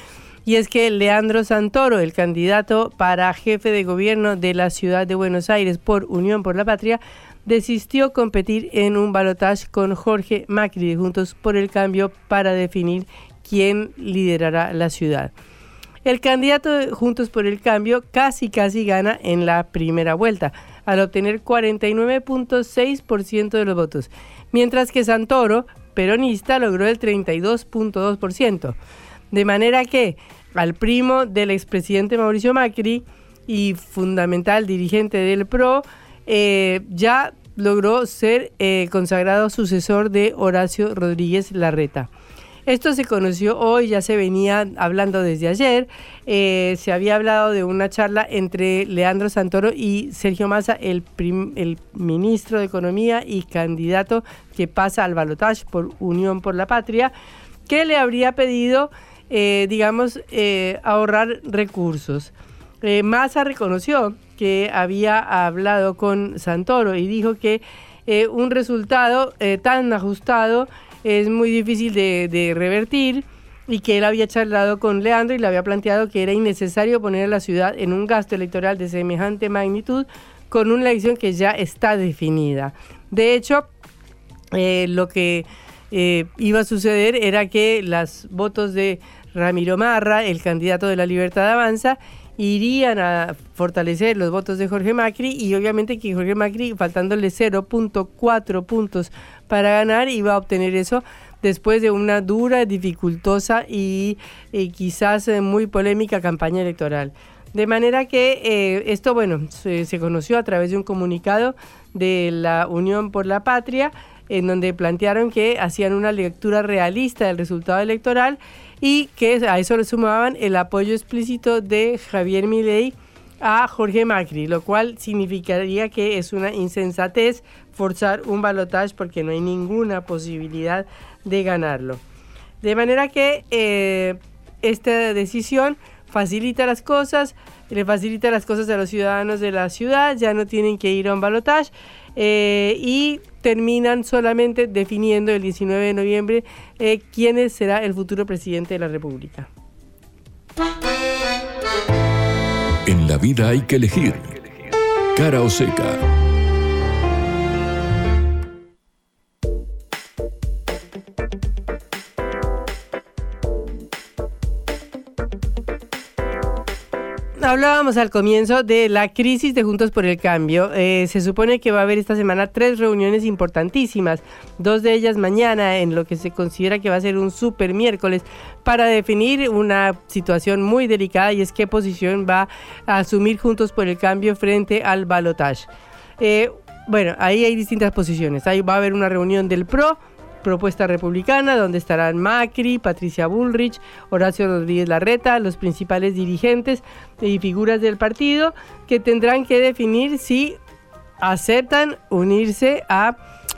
F: Y es que Leandro Santoro, el candidato para jefe de gobierno de la ciudad de Buenos Aires por Unión por la Patria, desistió competir en un balotaje con Jorge Macri de Juntos por el Cambio para definir quién liderará la ciudad. El candidato de Juntos por el Cambio casi casi gana en la primera vuelta, al obtener 49.6% de los votos, mientras que Santoro, peronista, logró el 32.2%. De manera que al primo del expresidente Mauricio Macri y fundamental dirigente del PRO, eh, ya logró ser eh, consagrado sucesor de Horacio Rodríguez Larreta. Esto se conoció hoy, ya se venía hablando desde ayer. Eh, se había hablado de una charla entre Leandro Santoro y Sergio Massa, el, ministro de Economía y candidato que pasa al balotaje por Unión por la Patria, que le habría pedido, eh, digamos, eh, ahorrar recursos. Massa reconoció que había hablado con Santoro y dijo que un resultado tan ajustado es muy difícil de, revertir y que él había charlado con Leandro y le había planteado que era innecesario poner a la ciudad en un gasto electoral de semejante magnitud con una elección que ya está definida. De hecho, eh, lo que eh, iba a suceder era que los votos de Ramiro Marra, el candidato de la Libertad Avanza, irían a fortalecer los votos de Jorge Macri y obviamente que Jorge Macri, faltándole 0.4 puntos para ganar, iba a obtener eso después de una dura, dificultosa y, quizás eh, muy polémica campaña electoral. De manera que eh, esto, bueno, se, se, conoció a través de un comunicado de la Unión por la Patria, en donde plantearon que hacían una lectura realista del resultado electoral y que a eso le sumaban el apoyo explícito de Javier Milei a Jorge Macri, lo cual significaría que es una insensatez forzar un balotaje porque no hay ninguna posibilidad de ganarlo. De manera que eh, esta decisión facilita las cosas, le facilita las cosas a los ciudadanos de la ciudad, ya no tienen que ir a un balotaje eh, y terminan solamente definiendo el 19 de noviembre eh, quién será el futuro presidente de la República.
E: En la vida hay que elegir cara o seca.
F: Hablábamos al comienzo de la crisis de Juntos por el Cambio. Eh, se supone que va a haber esta semana tres reuniones importantísimas, dos de ellas mañana en lo que se considera que va a ser un super miércoles para definir una situación muy delicada y es qué posición va a asumir Juntos por el Cambio frente al balotaje. Eh, bueno, ahí hay distintas posiciones. Ahí va a haber una reunión del PRO, propuesta republicana, donde estarán Macri, Patricia Bullrich, Horacio Rodríguez Larreta, los principales dirigentes y figuras del partido, que tendrán que definir si aceptan unirse a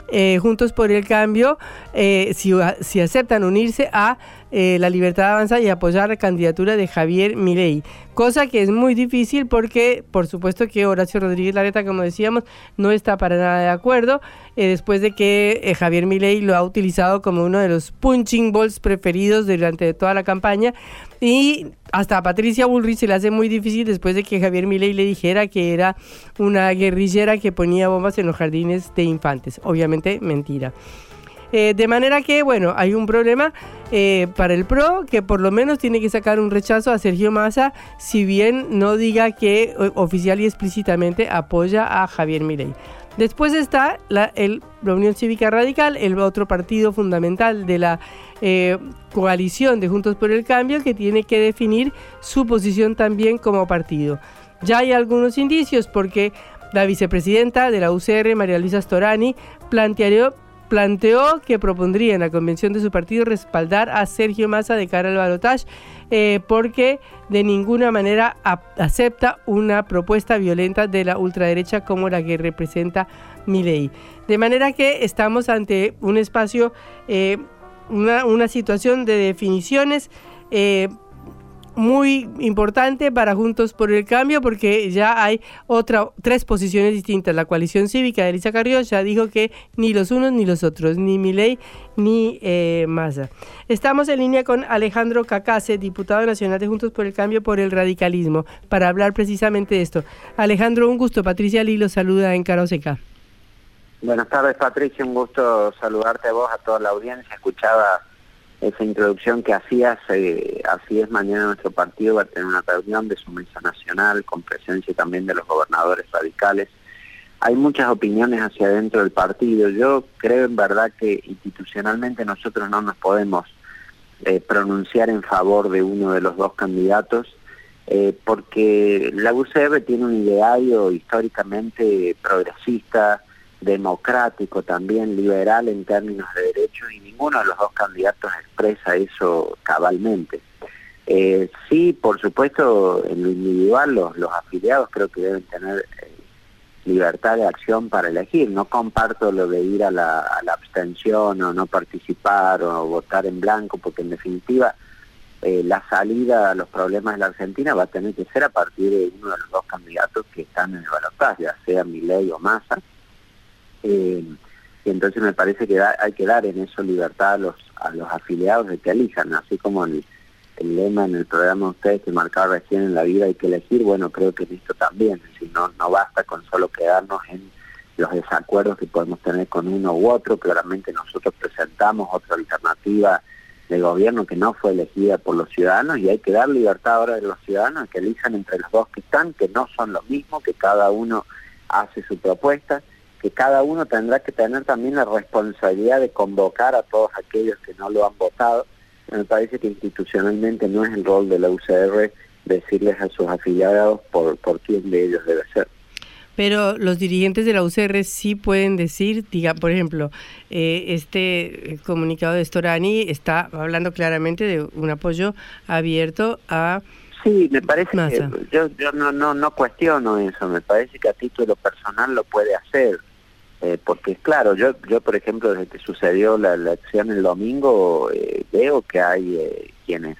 F: eh, Juntos por el Cambio, eh, si, si aceptan unirse a eh, la libertad avanza y apoyar la candidatura de Javier Milei. Cosa que es muy difícil porque, por supuesto, que Horacio Rodríguez Lareta, como decíamos, no está para nada de acuerdo, eh, después de que eh, Javier Milei lo ha utilizado como uno de los punching balls preferidos durante toda la campaña. Y hasta a Patricia Bullrich se le hace muy difícil después de que Javier Milei le dijera que era una guerrillera que ponía bombas en los jardines de infantes. Obviamente, mentira. Eh, de manera que, bueno, hay un problema eh, para el PRO que por lo menos tiene que sacar un rechazo a Sergio Massa, si bien no diga que eh, oficial y explícitamente apoya a Javier Milei. Después está la, el, Unión Cívica Radical, el otro partido fundamental de la coalición de Juntos por el Cambio, que tiene que definir su posición también como partido. Ya hay algunos indicios porque la vicepresidenta de la UCR, María Luisa Storani, planteó, planteó que propondría en la convención de su partido respaldar a Sergio Massa de cara al balotaje eh, porque de ninguna manera acepta una propuesta violenta de la ultraderecha como la que representa Milei. De manera que estamos ante un espacio, eh, una, una, situación de definiciones eh, muy importante para Juntos por el Cambio porque ya hay otra, tres posiciones distintas. La coalición cívica de Elisa Carrió ya dijo que ni los unos ni los otros, ni Milei ni eh. Estamos en línea con Alejandro Cacase, diputado nacional de Juntos por el Cambio por el radicalismo, para hablar precisamente de esto. Alejandro, un gusto. Patricia Lilo saluda en Caroseca.
I: Buenas tardes, Patricia. Un gusto saludarte a vos, a toda la audiencia. Escuchaba esa introducción que hacías, eh, así es, mañana nuestro partido va a tener una reunión de su mesa nacional con presencia también de los gobernadores radicales. Hay muchas opiniones hacia adentro del partido. Yo creo en verdad que institucionalmente nosotros no nos podemos eh, pronunciar en favor de uno de los dos candidatos, eh, porque la UCR tiene un ideario históricamente progresista, democrático también, liberal en términos de derechos y ninguno de los dos candidatos expresa eso cabalmente. Eh, sí, por supuesto, en lo individual los, los afiliados creo que deben tener eh, libertad de acción para elegir. No comparto lo de ir a la, abstención o no participar o votar en blanco, porque en definitiva eh, la salida a los problemas de la Argentina va a tener que ser a partir de uno de los dos candidatos que están en el balotaje, ya sea Milei o Massa eh, y entonces me parece que hay que dar en eso libertad a los, a los afiliados de que elijan, así como el, lema en el programa de ustedes que marcaba recién en la vida hay que elegir, bueno, creo que en esto también, si no, no basta con solo quedarnos en los desacuerdos que podemos tener con uno u otro, claramente nosotros presentamos otra alternativa de gobierno que no fue elegida por los ciudadanos y hay que dar libertad ahora de los ciudadanos que elijan entre los dos que están, que no son los mismos, que cada uno hace su propuesta que cada uno tendrá que tener también la responsabilidad de convocar a todos aquellos que no lo han votado. Me parece que institucionalmente no es el rol de la UCR decirles a sus afiliados por, por quién de ellos debe ser.
F: Pero los dirigentes de la UCR sí pueden decir, diga, por ejemplo, eh, este comunicado de Storani está hablando claramente de un apoyo abierto a
I: Sí, me parece que yo, yo no, no, no cuestiono eso, me parece que a título personal lo puede hacer. Eh, porque claro, yo, yo por ejemplo, desde que sucedió la elección el domingo, eh, veo que hay eh, quienes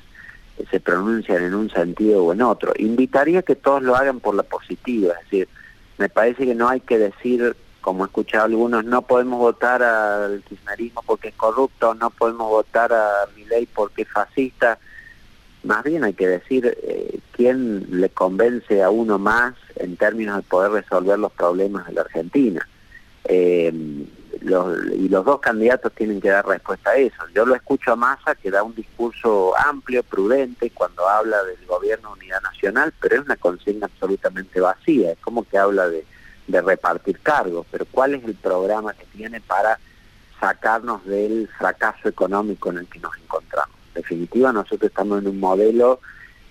I: se pronuncian en un sentido o en otro. Invitaría que todos lo hagan por la positiva, es decir, me parece que no hay que decir, como he escuchado algunos, no podemos votar al kirchnerismo porque es corrupto, no podemos votar a mi ley porque es fascista. Más bien hay que decir quién le convence a uno más en términos de poder resolver los problemas de la Argentina. Eh, los, y los dos candidatos tienen que dar respuesta a eso. Yo lo escucho a Massa que da un discurso amplio, prudente, cuando habla del gobierno de unidad nacional, pero es una consigna absolutamente vacía, es como que habla de, de repartir cargos, pero ¿cuál es el programa que tiene para sacarnos del fracaso económico en el que nos encontramos? En definitiva, nosotros estamos en un modelo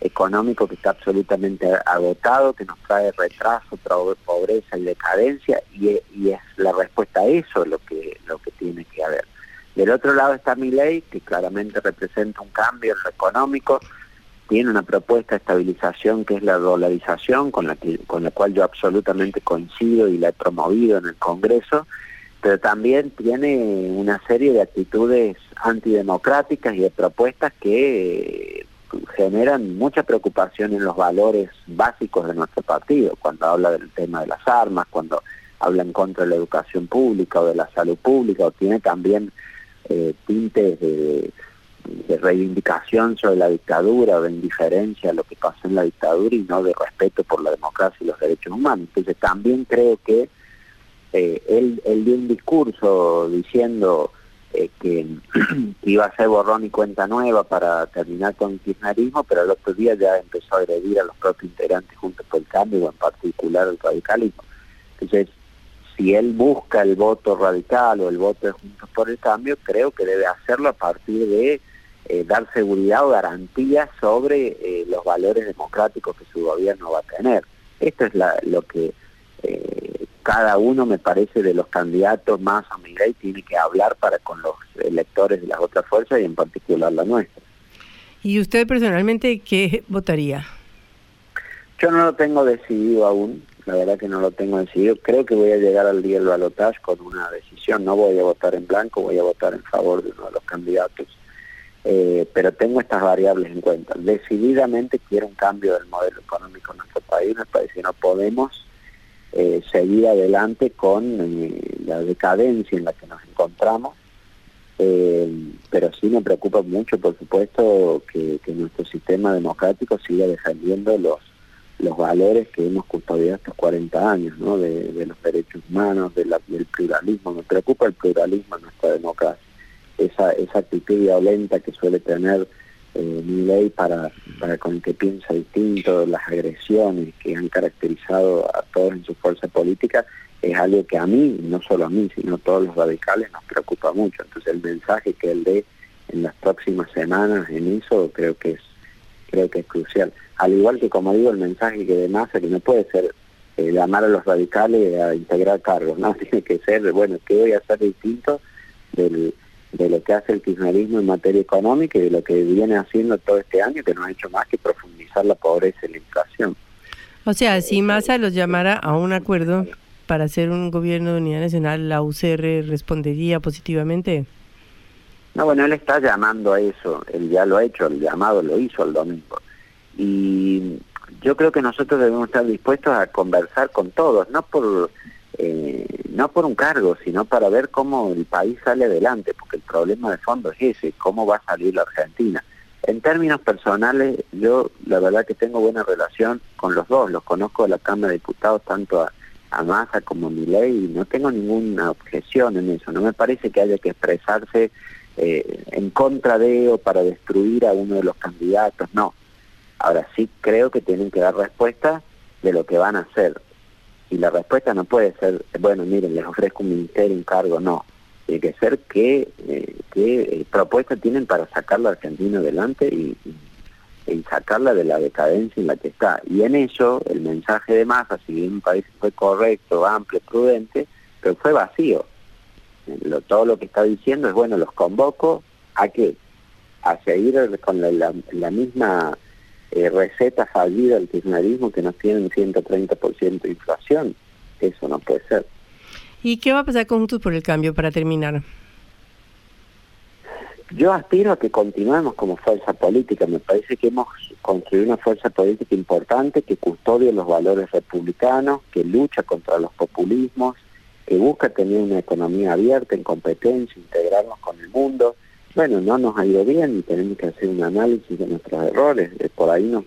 I: económico que está absolutamente agotado, que nos trae retraso, pobreza y decadencia, y, es la respuesta a eso lo que, lo que tiene que haber. Del otro lado está mi ley, que claramente representa un cambio en lo económico, tiene una propuesta de estabilización que es la dolarización, con la, que, con la cual yo absolutamente coincido y la he promovido en el Congreso, pero también tiene una serie de actitudes antidemocráticas y de propuestas que generan mucha preocupación en los valores básicos de nuestro partido, cuando habla del tema de las armas, cuando habla en contra de la educación pública o de la salud pública, o tiene también eh, tintes de, reivindicación sobre la dictadura de indiferencia a lo que pasó en la dictadura y no de respeto por la democracia y los derechos humanos. Entonces también creo que eh, él, él dio un discurso diciendo eh, que, iba a ser borrón y cuenta nueva para terminar con el kirchnerismo, pero el otro día ya empezó a agredir a los propios integrantes juntos por el cambio, en particular el radicalismo. Entonces, si él busca el voto radical o el voto de Juntos por el Cambio, creo que debe hacerlo a partir de eh, dar seguridad o garantía sobre eh, los valores democráticos que su gobierno va a tener. Esto es lo que cada uno, me parece, de los candidatos más a Miguel tiene que hablar para con los electores de las otras fuerzas y en particular la nuestra.
F: ¿Y usted personalmente qué votaría?
I: Yo no lo tengo decidido aún, la verdad que no lo tengo decidido. Creo que voy a llegar al día del balotaje con una decisión. No voy a votar en blanco, voy a votar en favor de uno de los candidatos. Eh, pero tengo estas variables en cuenta. Decididamente quiero un cambio del modelo económico en nuestro país. Me parece que no podemos eh, seguir adelante con eh, la decadencia en la que nos encontramos. Eh, pero sí me preocupa mucho, por supuesto, que, nuestro sistema democrático siga defendiendo los, los valores que hemos custodiado estos 40 años, ¿no? de, los derechos humanos, de del pluralismo. Me preocupa el pluralismo en nuestra democracia, esa, esa actitud violenta que suele tener eh, mi ley para, para con el que piensa distinto, las agresiones que han caracterizado a todos en su fuerza política, es algo que a mí, no solo a mí, sino a todos los radicales nos preocupa mucho. Entonces el mensaje que él dé en las próximas semanas en eso creo que es creo que es crucial. Al igual que como digo el mensaje que de Massa que no puede ser eh, llamar a los radicales a integrar cargos, no tiene que ser bueno qué voy a hacer distinto del de lo que hace el kirchnerismo en materia económica y de lo que viene haciendo todo este año, que no ha hecho más que profundizar la pobreza y la inflación.
F: O sea, si Massa los llamara a un acuerdo para hacer un gobierno de unidad nacional, ¿la UCR respondería positivamente?
I: No, bueno, él está llamando a eso, él ya lo ha hecho, el llamado lo hizo el domingo. Y yo creo que nosotros debemos estar dispuestos a conversar con todos, no por eh, no por un cargo, sino para ver cómo el país sale adelante, porque el problema de fondo es ese, cómo va a salir la Argentina. En términos personales, yo la verdad que tengo buena relación con los dos, los conozco de la Cámara de Diputados tanto a, a Massa como a Milei y no tengo ninguna objeción en eso, no me parece que haya que expresarse eh, en contra de o para destruir a uno de los candidatos, no. Ahora sí creo que tienen que dar respuesta de lo que van a hacer. Y la respuesta no puede ser, bueno, miren, les ofrezco un ministerio, un cargo, no. Tiene que ser qué, eh, qué eh, propuestas tienen para sacar la Argentina adelante y, sacarla de la decadencia en la que está. Y en eso, el mensaje de masa, si bien un país fue correcto, amplio, prudente, pero fue vacío. Lo, todo lo que está diciendo es, bueno, los convoco a que a seguir con la misma eh, receta fallida del kirchnerismo que nos tienen 130% de inflación. Eso no puede ser.
F: ¿Y qué va a pasar con Juntos por el Cambio para terminar?
I: Yo aspiro a que continuemos como fuerza política. Me parece que hemos construido una fuerza política importante que custodia los valores republicanos, que lucha contra los populismos, que busca tener una economía abierta, en competencia, integrarnos con el mundo. Bueno, no nos ha ido bien y tenemos que hacer un análisis de nuestros errores. Eh, por ahí nos,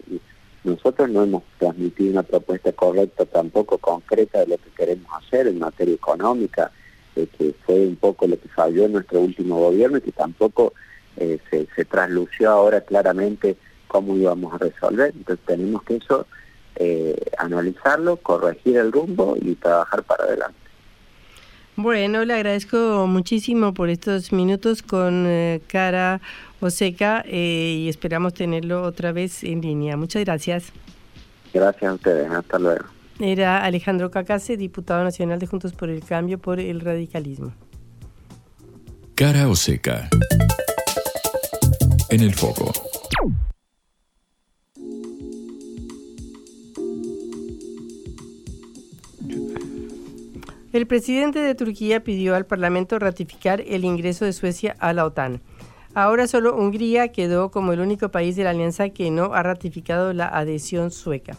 I: nosotros no hemos transmitido una propuesta correcta, tampoco concreta de lo que queremos hacer en materia económica, eh, que fue un poco lo que falló en nuestro último gobierno y que tampoco eh, se, se traslució ahora claramente cómo íbamos a resolver. Entonces tenemos que eso analizarlo, corregir el rumbo y trabajar para adelante.
F: Bueno, le agradezco muchísimo por estos minutos con eh, Cara Oseca eh, y esperamos tenerlo otra vez en línea. Muchas gracias.
I: Gracias a ustedes, hasta luego.
F: Era Alejandro Cacase, diputado nacional de Juntos por el Cambio por el Radicalismo.
E: Cara Oseca. En el foco.
F: El presidente de Turquía pidió al Parlamento ratificar el ingreso de Suecia a la OTAN. Ahora solo Hungría quedó como el único país de la alianza que no ha ratificado la adhesión sueca.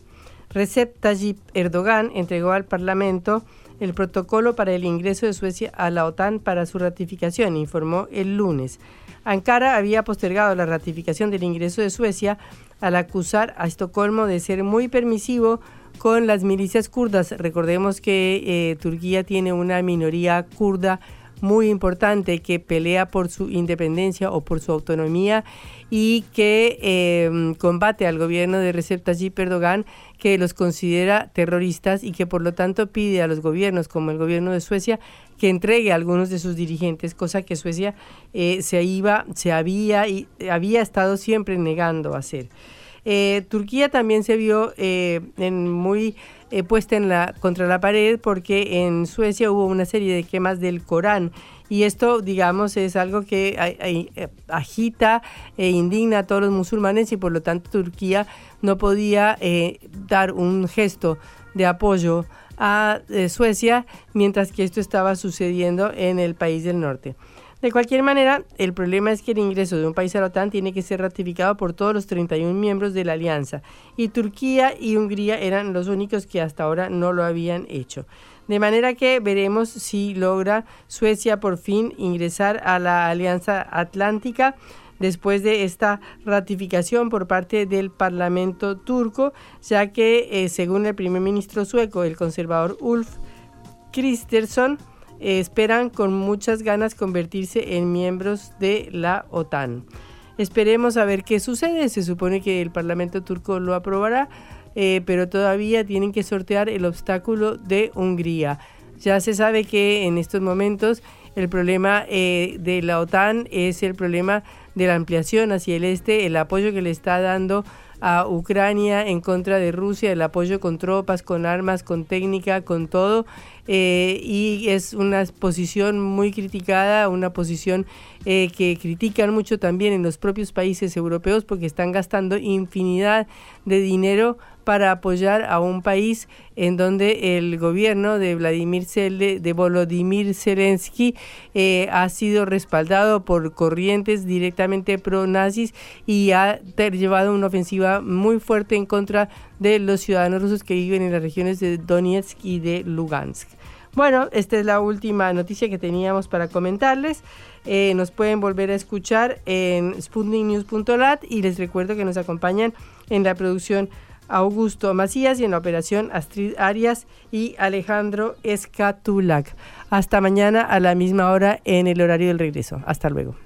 F: Recep Tayyip Erdogan entregó al Parlamento el protocolo para el ingreso de Suecia a la OTAN para su ratificación, informó el lunes. Ankara había postergado la ratificación del ingreso de Suecia al acusar a Estocolmo de ser muy permisivo con las milicias kurdas. Recordemos que eh, Turquía tiene una minoría kurda muy importante que pelea por su independencia o por su autonomía y que eh, combate al gobierno de Recep Tayyip Erdogan que los considera terroristas y que por lo tanto pide a los gobiernos como el gobierno de Suecia que entregue a algunos de sus dirigentes, cosa que Suecia eh, se iba, se había y había estado siempre negando a hacer. Eh, Turquía también se vio eh, en muy eh, puesta en la, contra la pared porque en Suecia hubo una serie de quemas del Corán y esto, digamos, es algo que agita e indigna a todos los musulmanes y por lo tanto Turquía no podía dar un gesto de apoyo a Suecia mientras que esto estaba sucediendo en el país del norte. De cualquier manera, el problema es que el ingreso de un país a la OTAN tiene que ser ratificado por todos los 31 miembros de la alianza y Turquía y Hungría eran los únicos que hasta ahora no lo habían hecho. De manera que veremos si logra Suecia por fin ingresar a la Alianza Atlántica después de esta ratificación por parte del Parlamento turco, ya que eh, según el primer ministro sueco, el conservador Ulf Kristersson, esperan con muchas ganas convertirse en miembros de la OTAN. Esperemos a ver qué sucede. Se supone que el Parlamento turco lo aprobará, eh, pero todavía tienen que sortear el obstáculo de Hungría. Ya se sabe que en estos momentos el problema eh, de la OTAN es el problema de la ampliación hacia el este, el apoyo que le está dando a Ucrania en contra de Rusia, el apoyo con tropas, con armas, con técnica, con todo. Eh, y es una posición muy criticada, una posición eh, que critican mucho también en los propios países europeos porque están gastando infinidad de dinero para apoyar a un país en donde el gobierno de Vladimir, de Volodymyr Zelensky eh, ha sido respaldado por corrientes directamente pro-nazis y ha llevado una ofensiva muy fuerte en contra de los ciudadanos rusos que viven en las regiones de Donetsk y de Lugansk. Bueno, esta es la última noticia que teníamos para comentarles. Eh, nos pueden volver a escuchar en sputniknews.lat y les recuerdo que nos acompañan en la producción Augusto Macías y en la operación Astrid Arias y Alejandro Escatulac. Hasta mañana a la misma hora en el horario del regreso. Hasta luego.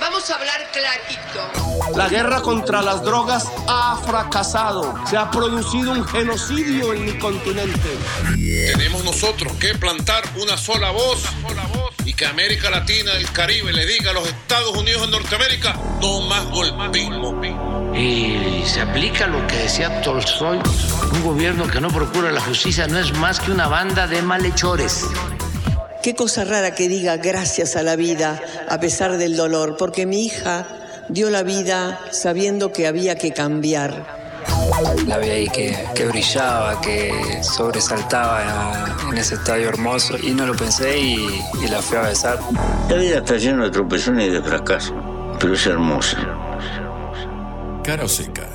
J: Vamos a hablar clarito.
K: La guerra contra las drogas ha fracasado. Se ha producido un genocidio en mi continente.
L: Tenemos nosotros que plantar una sola voz, y que América Latina, el Caribe, le diga a los Estados Unidos de Norteamérica, no más golpismo.
M: Y se aplica lo que decía Tolstoy, un gobierno que no procura la justicia no es más que una banda de malhechores.
N: Qué cosa rara que diga gracias a la vida a pesar del dolor, porque mi hija dio la vida sabiendo que había que cambiar.
O: La vi ahí que, que brillaba, que sobresaltaba en ese estadio hermoso y no lo pensé y, y la fui a besar.
P: La vida está llena de tropezones y de fracasos, pero es hermosa.
E: Cara o seca.